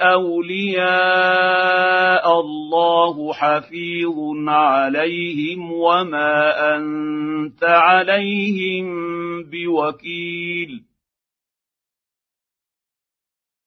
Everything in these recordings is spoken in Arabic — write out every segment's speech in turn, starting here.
أولياء الله حفيظ عليهم وما أنت عليهم بوكيل.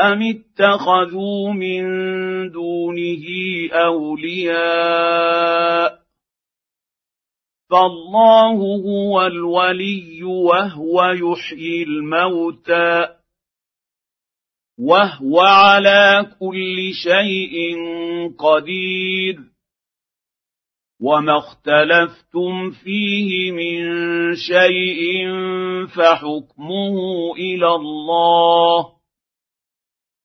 أم اتخذوا من دونه أولياء فالله هو الولي وهو يحيي الموتى وهو على كل شيء قدير وما اختلفتم فيه من شيء فحكمه إلى الله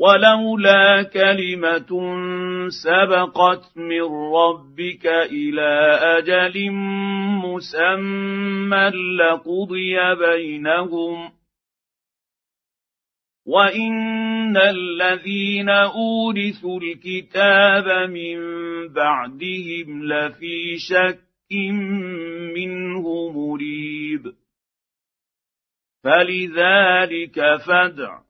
ولولا كلمة سبقت من ربك إلى أجل مسمى لقضي بينهم. وان الذين اورثوا الكتاب من بعدهم لفي شك منه مريب. فلذلك فادع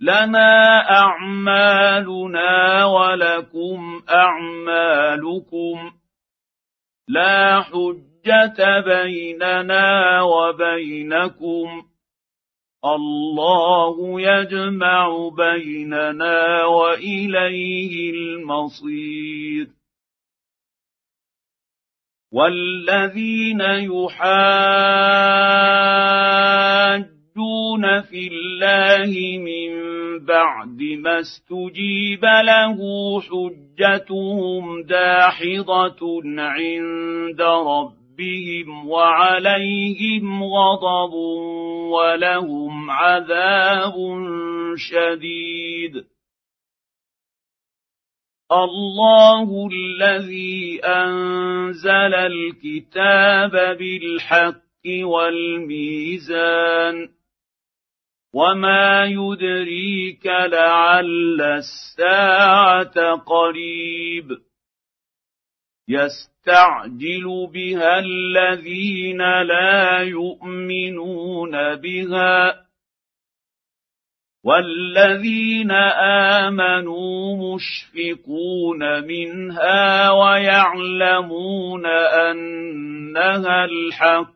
لنا أعمالنا ولكم أعمالكم لا حجة بيننا وبينكم الله يجمع بيننا وإليه المصير والذين يحاجون في الله من بعد ما استجيب له حجتهم داحضه عند ربهم وعليهم غضب ولهم عذاب شديد. الله الذي انزل الكتاب بالحق والميزان وما يدريك لعل الساعة قريب يستعجل بها الذين لا يؤمنون بها والذين امنوا مشفقون منها ويعلمون انها الحق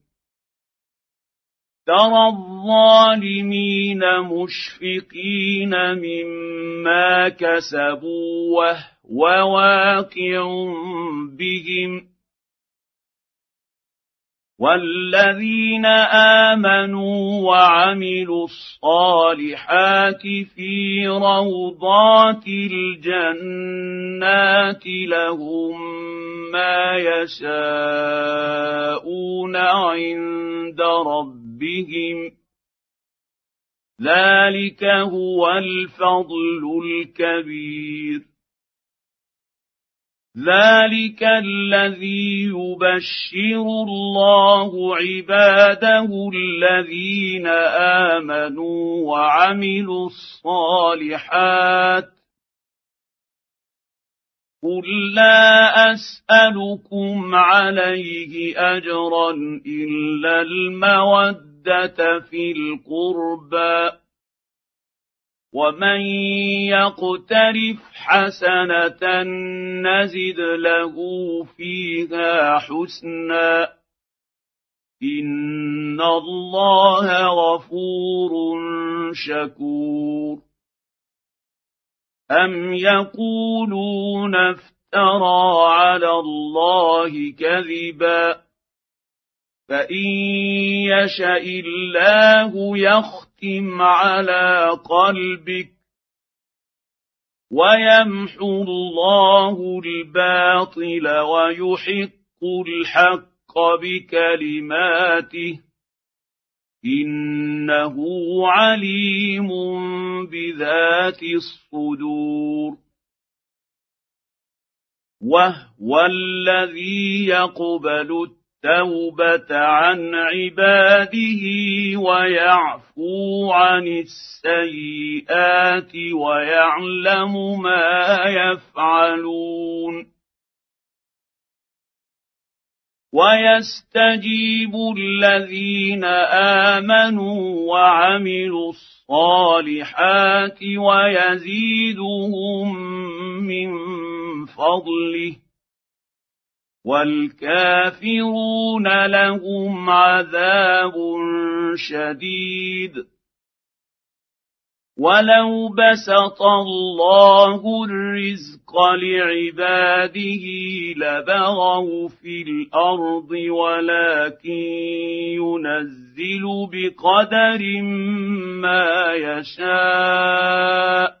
ترى الظالمين مشفقين مما كسبوا وهو واقع بهم والذين امنوا وعملوا الصالحات في روضات الجنات لهم ما يشاءون عند ربهم ذلك هو الفضل الكبير ذلك الذي يبشر الله عباده الذين امنوا وعملوا الصالحات قل لا اسالكم عليه اجرا الا الموده في القربى ومن يقترف حسنه نزد له فيها حسنا ان الله غفور شكور. ام يقولون افترى على الله كذبا فان يشا الله يختم على قلبك ويمحو الله الباطل ويحق الحق بكلماته انه عليم بذات الصدور وهو الذي يقبل التوبه عن عباده ويعفو عن السيئات ويعلم ما يفعلون ويستجيب الذين امنوا وعملوا الصالحات ويزيدهم من فضله والكافرون لهم عذاب شديد. ولو بسط الله الرزق لعباده لبغوا في الأرض ولكن ينزل بقدر ما يشاء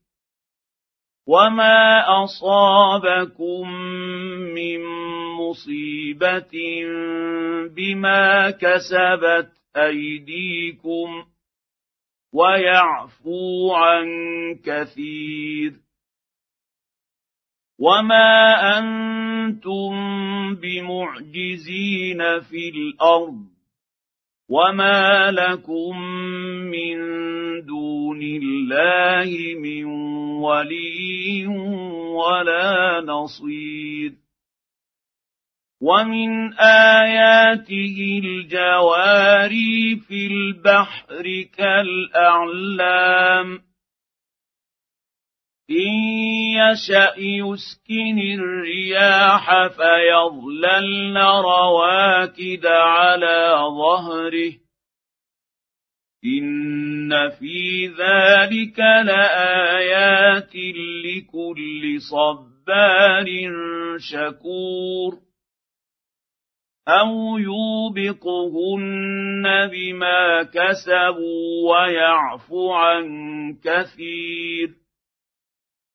وما اصابكم من مصيبه بما كسبت ايديكم ويعفو عن كثير وما أنتم بمعجزين في الأرض وما لكم من دون الله من ولي ولا نصير. ومن آياته الجواري في البحر كالأعلام. إن يشأ يسكن الرياح فيظللن رواكد على ظهره. ان في ذلك لايات لكل صبار شكور أو يوبقهن بما كسبوا ويعفو عن كثير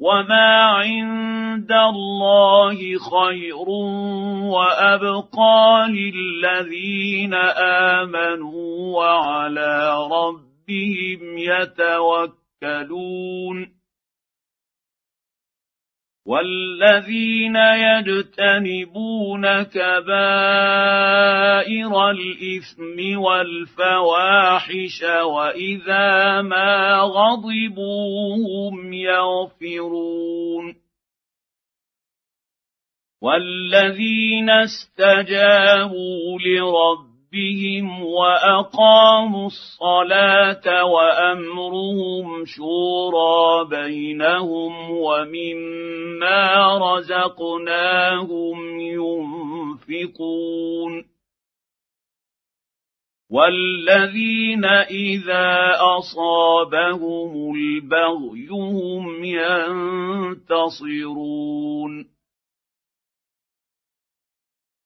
وما عند الله خير وابقى للذين امنوا وعلى ربهم يتوكلون والذين يجتنبون كبائر الاثم والفواحش واذا ما غضبوا هم يغفرون والذين استجابوا لربهم ربهم واقاموا الصلاه وامرهم شورى بينهم ومما رزقناهم ينفقون والذين اذا اصابهم البغي هم ينتصرون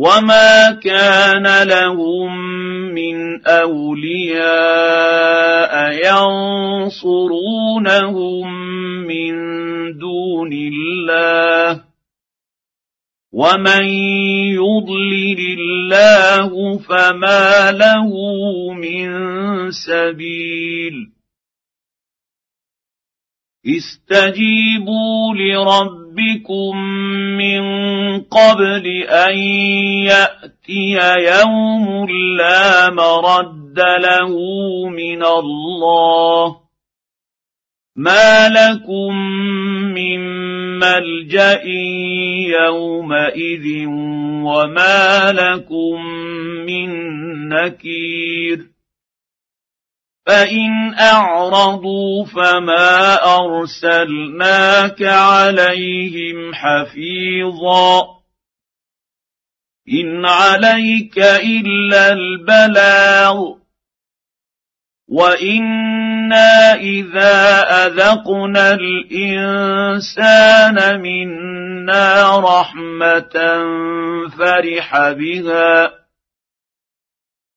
وما كان لهم من اولياء ينصرونهم من دون الله ومن يضلل الله فما له من سبيل استجيبوا لربكم من قبل ان ياتي يوم لا مرد له من الله ما لكم من ملجا يومئذ وما لكم من نكير فان اعرضوا فما ارسلناك عليهم حفيظا ان عليك الا البلاغ وأنا اذا اذقنا الانسان منا رحمه فرح بها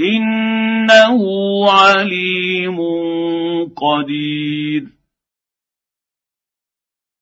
إنه عليم قدير.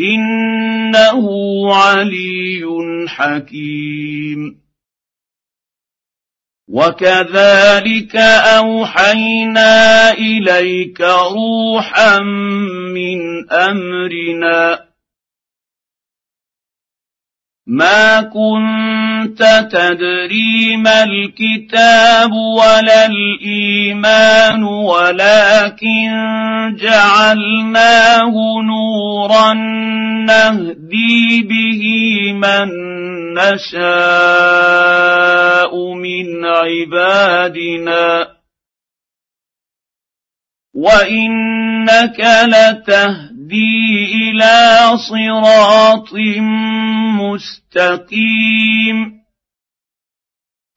إنه علي حكيم. وكذلك أوحينا إليك روحا من أمرنا. ما كنت تدري ما الكتاب ولا الإيمان ولكن جعلناه نورا نهدي به من نشاء من عبادنا. وانك لتهدي إلى صراط مستقيم.